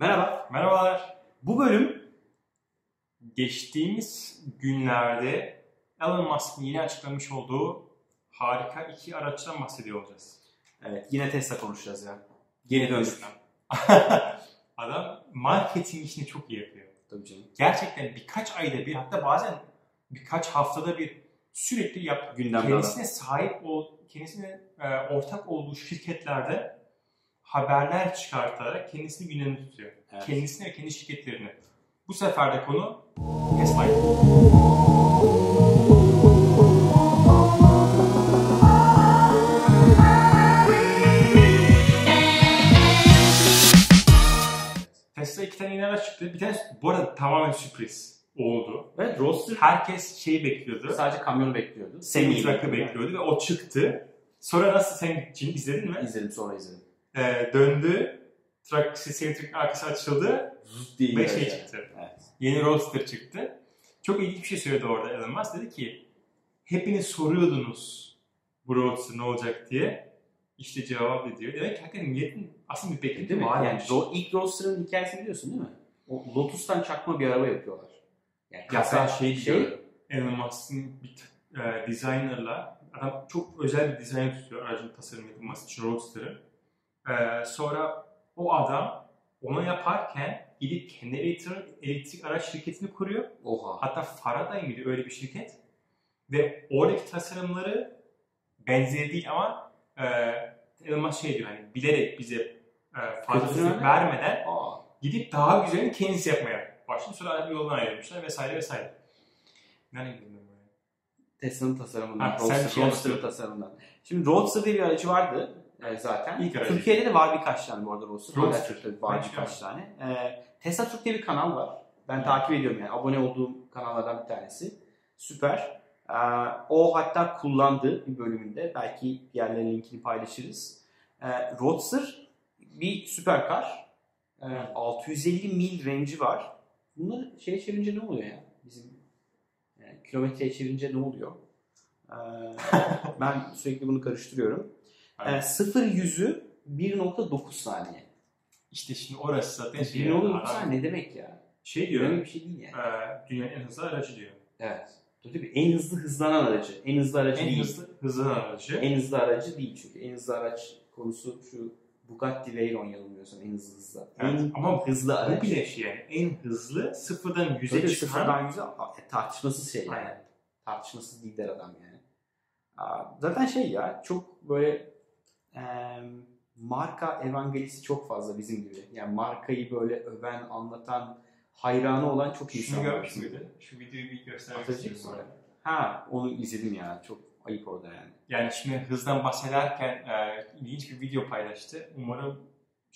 Merhaba. Merhabalar. Bu bölüm Geçtiğimiz günlerde Elon Musk'ın yeni açıklamış olduğu harika iki araçtan bahsediyor olacağız. evet yine Tesla konuşacağız ya. Geri döndük. Adam marketing işini çok iyi yapıyor. Tabii canım. Gerçekten birkaç ayda bir hatta bazen birkaç haftada bir sürekli yap, Gündemde kendisine sahip ol, kendisine e, ortak olduğu şirketlerde haberler çıkartarak kendisini gündemde tutuyor. Evet. Kendisini ve kendi şirketlerini. Bu sefer de konu Tesla. Tesla iki tane yeni araç çıktı. Bir tanesi bu arada tamamen sürpriz oldu. Evet Roadster Herkes şeyi bekliyordu. sadece kamyonu bekliyordu. Semi Truck'ı bekliyordu ve o çıktı. Sonra nasıl sen izledin mi? İzledim sonra izledim. Ee, döndü. Semi Truck'ın arkası açıldı Zut diye ve şey çıktı. Evet. Yeni Roadster çıktı. Çok ilginç bir şey söyledi orada Elon Musk. Dedi ki hepiniz soruyordunuz bu Roadster ne olacak diye. İşte cevap ediyor. Demek ki hakikaten milletin aslında bir beklenti Değil mi? var. Yani Ro- ilk Roadster'ın hikayesini biliyorsun değil mi? O Lotus'tan çakma bir araba yapıyorlar. Yani Ya kasa- ben şey diyorum. Elon Musk'ın bir e, designer'la adam çok özel bir dizayn tutuyor aracın tasarım yapılması için Roadster'ı. E, sonra o adam onu yaparken gidip kendi elektrik, elektrik araç şirketini kuruyor. Oha. Hatta Faraday mıydı öyle bir şirket. Ve oradaki tasarımları benzeri değil ama e, Elon Musk şey diyor hani bilerek bize e, fazla Kötüsünü destek mi? vermeden Aa. gidip daha güzelini kendisi yapmaya başladı. Sonra yoldan ayrılmışlar vesaire vesaire. Nereye gidiyorum buraya? Tesla'nın tasarımından, Ha, Roadster, şey Roadster'ın yaptın. tasarımından. Şimdi Roadster diye bir aracı vardı e, zaten. İlk aracı. Türkiye'de de var birkaç tane bu arada Roadster. Roadster. Var birkaç tane. E, Tesla Türk diye bir kanal var. Ben takip ediyorum yani. Abone olduğum kanallardan bir tanesi. Süper. E, o hatta kullandı bir bölümünde. Belki yerlerine linkini paylaşırız. E, Roadster bir süperkar. E, 650 mil range'i var. Bunları şeye çevirince ne oluyor ya? Bizim yani kilometreye çevirince ne oluyor? Ee, ben sürekli bunu karıştırıyorum. Evet. Ee, 0 yüzü 1.9 saniye. İşte şimdi orası zaten şey. 1.9 adam- saniye ne demek ya? Şey diyor, Öyle bir şey değil yani. e, dünyanın en hızlı aracı diyor. Evet. Tabii en hızlı hızlanan aracı. En hızlı aracı En değil. hızlı hızlanan aracı. En hızlı aracı değil çünkü. En hızlı araç konusu şu Bugatti Veyron yanılmıyorsam en hızlı hızlı. Evet, En ama hızlı Bu aracı. bile şey yani en hızlı sıfırdan yüze Tabii çıkan sıfırdan yüze e, tartışmasız şey yani. Aynen. Tartışmasız lider adam yani. Zaten şey ya çok böyle e, marka evangelisi çok fazla bizim gibi. Yani markayı böyle öven, anlatan, hayranı olan çok Şunu insan var. görmüş müydün? Şu videoyu bir göstermek istiyorum. Ha onu izledim ya. Çok ayıp orada yani. Yani şimdi hızdan bahsederken e, ilginç bir video paylaştı. Umarım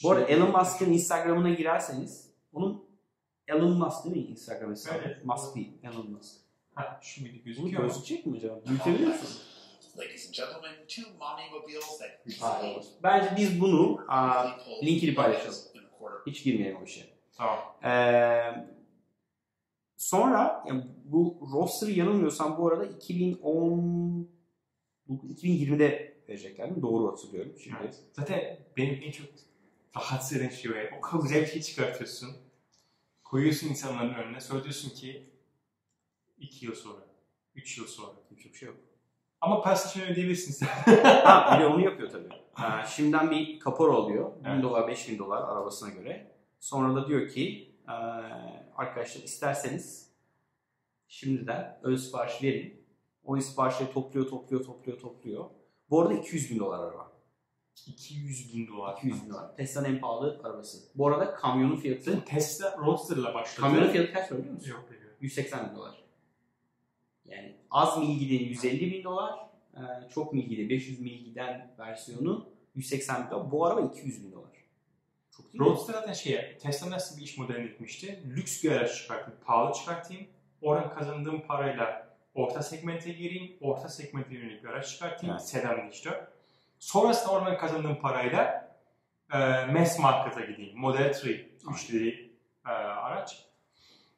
Bu arada şey- Elon Musk'ın Instagram'ına girerseniz onun Elon Musk değil mi Instagram hesabı? Evet. Musk değil. Elon Musk. Ha, şu video Bunu gözüküyor mu? gözükecek mi acaba? Büyütebilir misin? Ladies and gentlemen, two mommy mobiles that Hayır. Bence biz bunu aa, linkini paylaşalım. hiç girmeyelim o işe. Tamam. Ee, sonra yani bu roster'ı yanılmıyorsam bu arada 2010 bu 2020'de verecekler değil mi? Doğru hatırlıyorum şimdi. Evet. Zaten benim en çok rahatsız eden şey o. O bir şey çıkartıyorsun. Koyuyorsun insanların önüne. Sonra diyorsun ki 2 yıl sonra, 3 yıl sonra. Hiçbir şey yok. Ama parasını şimdi ödeyebilirsin sen. ha, bir de onu yapıyor tabii. Ha, şimdiden bir kapora alıyor. 1000 Evet. dolar, 5000 dolar arabasına göre. Sonra da diyor ki "Ee, arkadaşlar isterseniz şimdiden ön sipariş verin. O siparişleri topluyor, topluyor, topluyor, topluyor. Bu arada 200 bin dolar araba. 200 bin dolar. 200 bin dolar. Tesla'nın en pahalı arabası. Bu arada kamyonun fiyatı Tesla Roadster'la başladı. kamyonun fiyatı kaç biliyor musun? Yok biliyorum. 180 bin dolar. Yani az mil giden 150 bin dolar, e, çok mil giden 500 mil giden versiyonu 180 bin dolar. Bu araba 200 bin dolar. Çok değil? Roadster zaten şey, Tesla nasıl bir iş modelini etmişti? Lüks bir araç çıkartayım, pahalı çıkartayım. Oradan kazandığım parayla orta segmente gireyim, orta segmente yönelik bir araç çıkartayım, Evet. sedan işte. Sonrasında oradan kazandığım parayla e, mass market'a gideyim. Model 3, 3 dedi e, araç.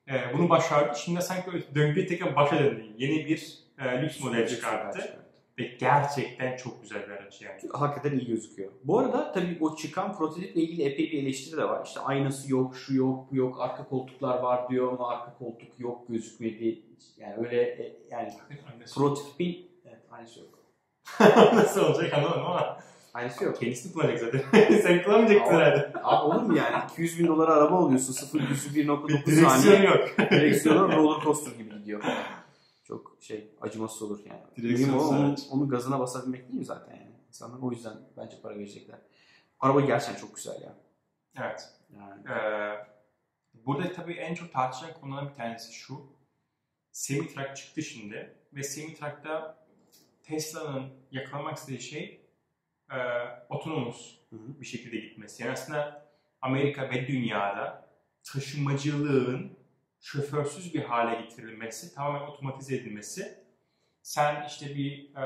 E, bunu başardı. Şimdi sanki öyle döngüye tekrar başa döndü. Yeni bir e, lüks model çıkarttı. Ve gerçekten çok güzel bir araç yani. Hakikaten iyi gözüküyor. Bu arada tabii o çıkan prototiple ilgili epey bir eleştiri de var. İşte aynası yok, şu yok, bu yok, arka koltuklar var diyor ama arka koltuk yok gözükmedi. Yani öyle e, yani prototipin evet, aynısı yok. Nasıl olacak anlamadım ama Aynısı yok. kendisini kullanacak zaten. Sen kullanmayacaksın Ama- herhalde. Abi olur mu yani? 200 bin dolara araba alıyorsun. 0 100'ü Bir 1.9 direksiyon saniye. yok. Direksiyonu roller coaster gibi gidiyor. Çok şey acımasız olur yani. Direksiyon o, onun, onun gazına basabilmek değil mi zaten yani? İnsanlar o yüzden bence para verecekler. Araba gerçekten çok güzel ya. Evet. Yani Ee, burada tabii en çok tartışılan konulardan bir tanesi şu. Semi-truck çıktı şimdi ve Semi-truck'ta Tesla'nın yakalamak istediği şey e, hı. bir şekilde gitmesi. Yani aslında Amerika ve dünyada taşımacılığın şoförsüz bir hale getirilmesi, tamamen otomatize edilmesi. Sen işte bir e,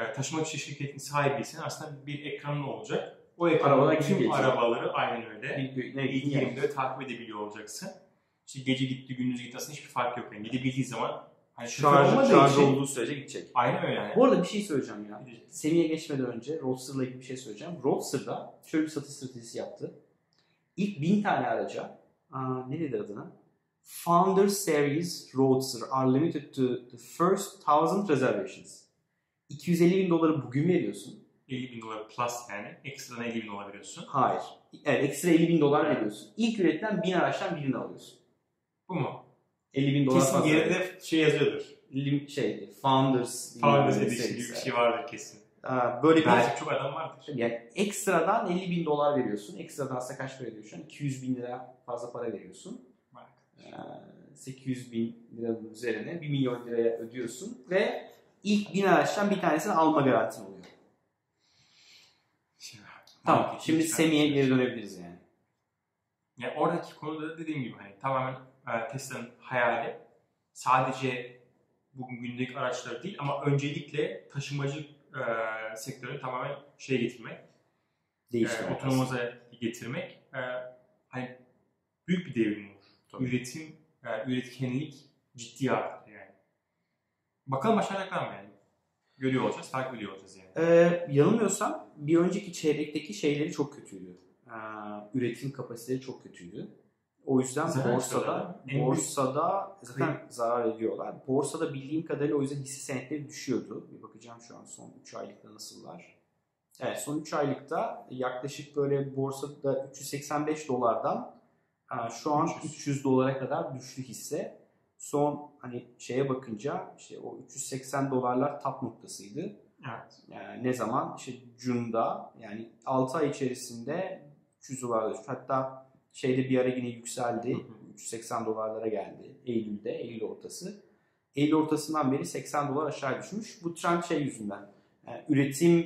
e, taşımacı şirketinin sahibiysen aslında bir ekranın olacak. O ekranda tüm arabaları aynen öyle. İlk yani. takip edebiliyor olacaksın. İşte gece gitti, gündüz gitti aslında hiçbir fark yok. Yani gidebildiği zaman şoför Şarj, şarj için olduğu sürece gidecek. aynen öyle yani. Bu arada bir şey söyleyeceğim ya. Gidecek. Semih'e geçmeden önce Roadster'la ilgili bir şey söyleyeceğim. Roadster'da şöyle bir satış stratejisi yaptı. İlk bin tane araca, aa, ne dedi adına? Founder Series Roadster are limited to the first 1000 reservations. 250 bin doları bugün veriyorsun. 50 bin dolar plus yani. Ekstradan 50 bin dolar veriyorsun. Hayır. Evet ekstra 50 bin dolar veriyorsun. İlk üretilen bin araçtan birini alıyorsun. Bu mu? 50 bin dolar Kesin geride şey yazıyordur. Lim, şey, Founders, Founders Edition gibi serisi. bir şey vardır kesin. Aa, Böyle bir Belki çok adam vardır. Yani ekstradan 50 bin dolar veriyorsun. Ekstradan aslında kaç para şu an? 200 bin lira fazla para veriyorsun. Ee, 800 bin liranın üzerine 1 milyon liraya ödüyorsun ve ilk bin araçtan bir tanesini alma garantin oluyor. Şimdi, Tamam. Şimdi. Semi'ye geri dönebiliriz yani. Yani oradaki konuda da dediğim gibi hani tamamen Tesla'nın hayali sadece bugün gündelik araçları değil ama öncelikle taşımacı e, sektörünü tamamen şeye getirmek, e, Değiştirmek. otonomoza getirmek e, hani büyük bir devrim olur. Tabii. Üretim, e, üretkenlik ciddi artar yani. Bakalım başaracaklar mı yani? Görüyor olacağız, takip ediyor olacağız yani. Ee, yanılmıyorsam bir önceki çeyrekteki şeyleri çok kötüydü. Ee, üretim kapasiteleri çok kötüydü. O yüzden Zarar borsada borsada zaten zarar ediyorlar. Borsada bildiğim kadarıyla o yüzden hisse senetleri düşüyordu. Bir bakacağım şu an son 3 aylıkta nasıllar. Evet son 3 aylıkta yaklaşık böyle borsada 385 dolardan şu an 300. 300 dolara kadar düştü hisse. Son hani şeye bakınca işte o 380 dolarlar tap noktasıydı. Evet. Yani ne zaman? İşte Jun'da yani 6 ay içerisinde 300 dolar düştü. Hatta şeyde bir ara yine yükseldi. Hı hı. 380 dolarlara geldi. Eylül'de, Eylül ortası. Eylül ortasından beri 80 dolar aşağı düşmüş. Bu trend şey yüzünden. Yani üretim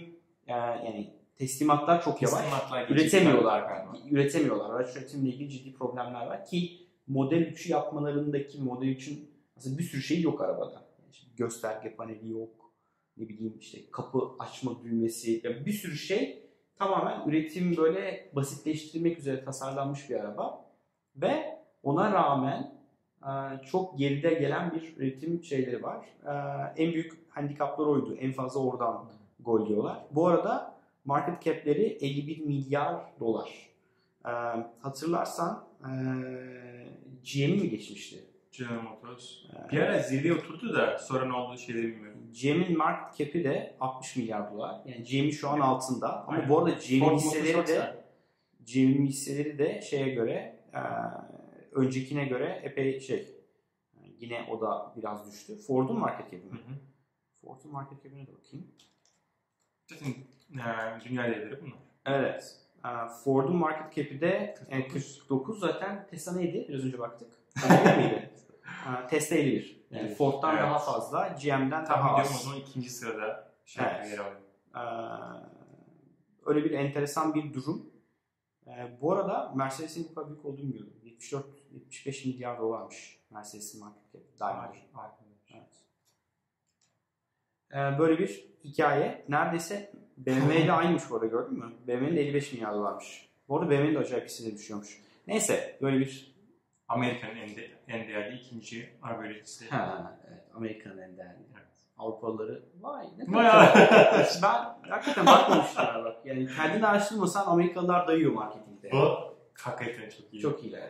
e, yani teslimatlar çok yavaş. Teslimatlar Üretemiyorlar. galiba. Üretemiyorlar. Araç üretimiyle ilgili ciddi problemler var ki Model 3'ü yapmalarındaki Model 3'ün aslında bir sürü şey yok arabada. Yani gösterge paneli yok. Ne bileyim işte kapı açma düğmesi. Yani bir sürü şey tamamen üretim böyle basitleştirmek üzere tasarlanmış bir araba. Ve ona rağmen e, çok geride gelen bir üretim şeyleri var. E, En büyük handikaplar oydu. En fazla oradan gol yiyorlar. Bu arada market cap'leri 51 milyar dolar. E, hatırlarsan GM'i mi geçmişti? General Motors. Bir ara zirveye oturdu da sonra ne olduğu şeyleri bilmiyorum. GM'in market cap'i de 60 milyar dolar. Yani GM şu an altında. Ama Aynen. bu arada GM hisseleri de. GM'in hisseleri de şeye göre e, öncekine göre epey şey yine o da biraz düştü. Ford'un market cap'i mi? Ford'un market cap'ine de bakayım. Zaten e, dünya devleri bunlar. Evet. E, Ford'un market cap'i de e, 49. 49 zaten Tesla neydi? Biraz önce baktık. 51 miydi? Tesla 51. Yani Evet. Ford'dan Evet. daha fazla, GM'den daha ediyorum o az. zaman ikinci sırada şey Evet. yer alıyor. Ee, öyle bir enteresan bir durum. Ee, bu arada Mercedes'in bu kadar büyük olduğunu bilmiyordum. 74-75 milyar dolarmış Mercedes'in market. Daimler. Evet. Ee, böyle bir hikaye. Neredeyse BMW ile aynıymış bu arada gördün mü? BMW'nin de 55 milyar dolarmış. Bu arada BMW'nin de acayip hissine düşüyormuş. Neyse böyle bir... Amerika'nın en, de, en değerli ikinci araba üreticisi. Ha, evet, Amerika'nın en değerli. Evet. Avrupalıları vay ne kadar ben hakikaten bakmamışlar bak. Yani kendini araştırmasan Amerikalılar dayıyor marketingde. Bu hakikaten çok iyi. Çok iyiler.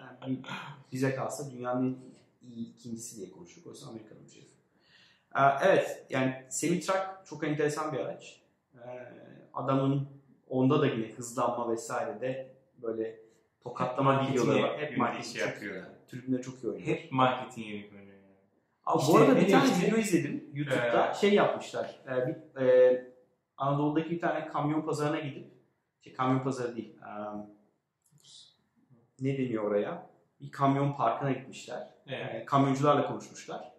Yani bir- bize kalsa dünyanın iyi ikincisi diye konuştuk. Oysa Amerika'nın bir şey. Evet yani semi-truck çok enteresan bir araç. Ee, adamın onda da yine hızlanma vesaire de böyle tokatlama videoları var. Hep marketing şey yapıyor. Tribünde çok iyi oynuyor. Hep marketing yani. Abi İşte bu arada bir ne tane işte? video izledim YouTube'da Ee, şey yapmışlar. Ee, bir, e, Anadolu'daki bir tane kamyon pazarına gidip şey, kamyon pazarı değil. e, ne deniyor oraya? Bir kamyon parkına gitmişler. Evet. E, kamyoncularla konuşmuşlar.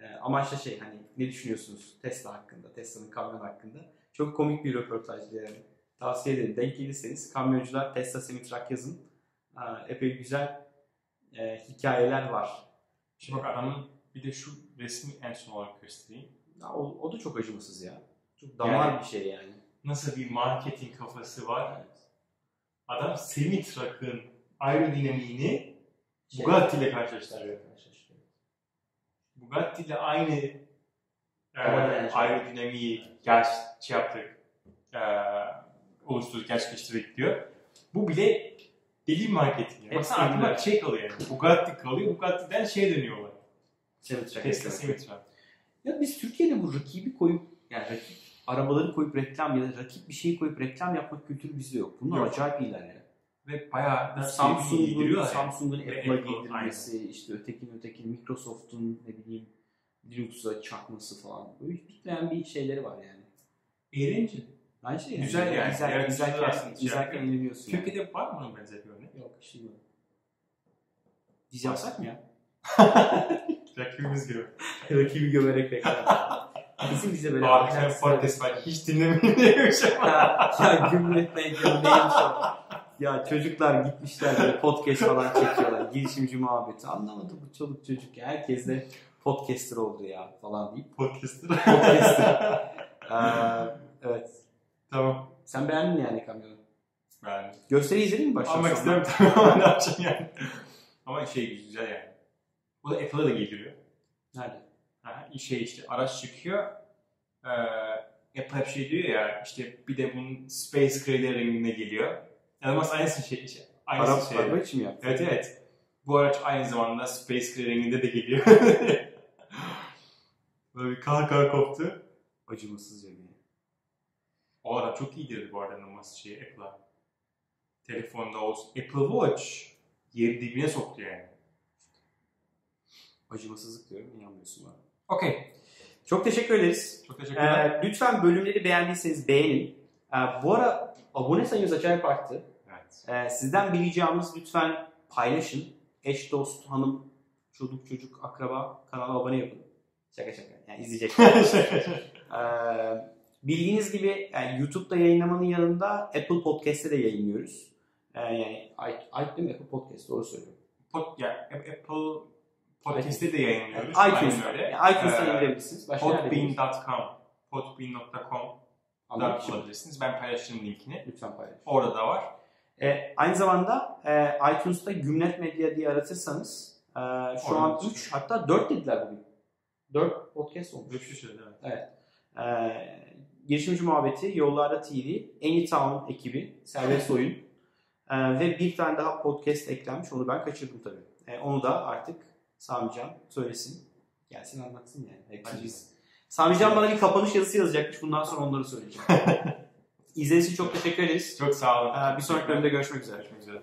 E, amaç da şey hani ne düşünüyorsunuz Tesla hakkında, Tesla'nın kamyon hakkında. Çok komik bir röportajdı yani. Tavsiye ederim. Denk gelirseniz kamyoncular Tesla Semi-Truck yazın. Epey güzel e, hikayeler var. Şimdi bak adamın bir de şu resmi en son olarak göstereyim. Ya o, o da çok acımasız ya. Çok damar Yani- bir şey yani. Nasıl bir marketing kafası var. Adam semi-truck'ın aerodinamiğini Şey- Bugatti ile karşılaştırıyor. Bugatti ile aynı e, aerodinamiği gerç şey yaptık. E, oluşturduk, gerçekleştirdik diyor. Bu bile deli marketing. Yani. Hepsi Baksana aklıma birbirine. şey kalıyor yani. Bugatti kalıyor. Bugatti'den şey dönüyorlar. Semi-truck Tesla reklamı. semi-truck. Ya biz Türkiye'de bu rakibi koyup yani rakip arabaları koyup reklam ya da rakip bir şeyi koyup reklam yapmak kültürü bizde yok. Bunlar Yok. acayip iyiler ya. Ve bayağı Samsung'un. Samsung'un Apple'a Apple, giydirmesi, işte ötekinin ötekinin Microsoft'un ne bileyim Linux'a çakması falan. Böyle bitmeyen bir şeyleri var yani. Eğlenceli. Bence yani. Güzel yani. İzler, Yaratıcılar izlerken, aslında şey izlerken yapıyor. eğleniyorsun. yani. Türkiye'de var mı onun benzer bir örnek? Yok işte bu. Biz yapsak mı ya? Rakibimiz gibi. Rakibi gömerek reklam. Bizim bize böyle ahlaksız- podcast var. Hiç dinlemeyin diyormuş ama. ya neymiş o? Ya çocuklar gitmişler böyle podcast falan çekiyorlar. Girişimci muhabbeti. Anlamadı bu çoluk çocuk ya. Herkes de podcaster oldu ya falan deyip. Podcaster. Podcaster. Ee, evet. Tamam. Sen beğendin yani kamyonu. Ben Gösteri izledin mi baştan almak sona? istemem tamam ne yapacağım yani. Ama şey güzel yani. Bu da Apple'a da geliyor. Nerede? Ha, şey işte araç çıkıyor. Ee, Apple hep şey diyor ya işte bir de bunun Space Gray renginde geliyor. Yani aslında aynısı şey. işte aynısı Araba, şey. araba için mi yaptın? Evet evet. Bu araç aynı zamanda Space Gray renginde de geliyor. Böyle bir kahkaha koptu. Acımasızca bir. O adam çok iyidir bu arada numarası şey Apple'a. Telefonda olsun. Apple Watch yeri dibine soktu yani. Acımasızlık diyorum. inanmıyorsun bana. Okey. Çok teşekkür ederiz. Çok teşekkürler. Ee, lütfen bölümleri beğendiyseniz beğenin. Ee, bu ara abone sayımız acayip arttı. evet. Ee, sizden bir ricamız lütfen paylaşın. Eş, dost, hanım, çocuk, çocuk, akraba kanala abone yapın. Şaka şaka. Yani izleyecekler. ee, bildiğiniz gibi yani YouTube'da yayınlamanın yanında Apple Podcast'te de yayınlıyoruz. Ee, yani değil mi? Apple Podcast doğru söylüyorum. Pod, ya, Apple Podcast'te de yayınlıyoruz. Yani iTunes'ta. öyle. Yani Ee, indirebilirsiniz. Podbean.com Podbean.com bulabilirsiniz. Ben paylaşırım linkini. Lütfen paylaşın. Orada da var. E, aynı zamanda e, iTunes'ta Gümlet Medya diye aratırsanız e, şu Orada an çıkıyor. 3 hatta 4 dediler bugün. 4 podcast olmuş. Böyle bir şey söyledi evet. E, Girişimci Muhabbeti, Yollarda TV, Anytown ekibi, Serbest Oyun e, ve bir tane daha podcast eklenmiş. Onu ben kaçırdım tabii. E, onu da artık Samican söylesin. Gelsin anlatsın yani. E, Bekleyeceğiz. Samican bana bir kapanış yazısı yazacakmış. Bundan sonra onları söyleyeceğim. İzlediğiniz için çok teşekkür ederiz. Çok sağ olun. E, bir sonraki bölümde görüşmek üzere. Görüşmek üzere.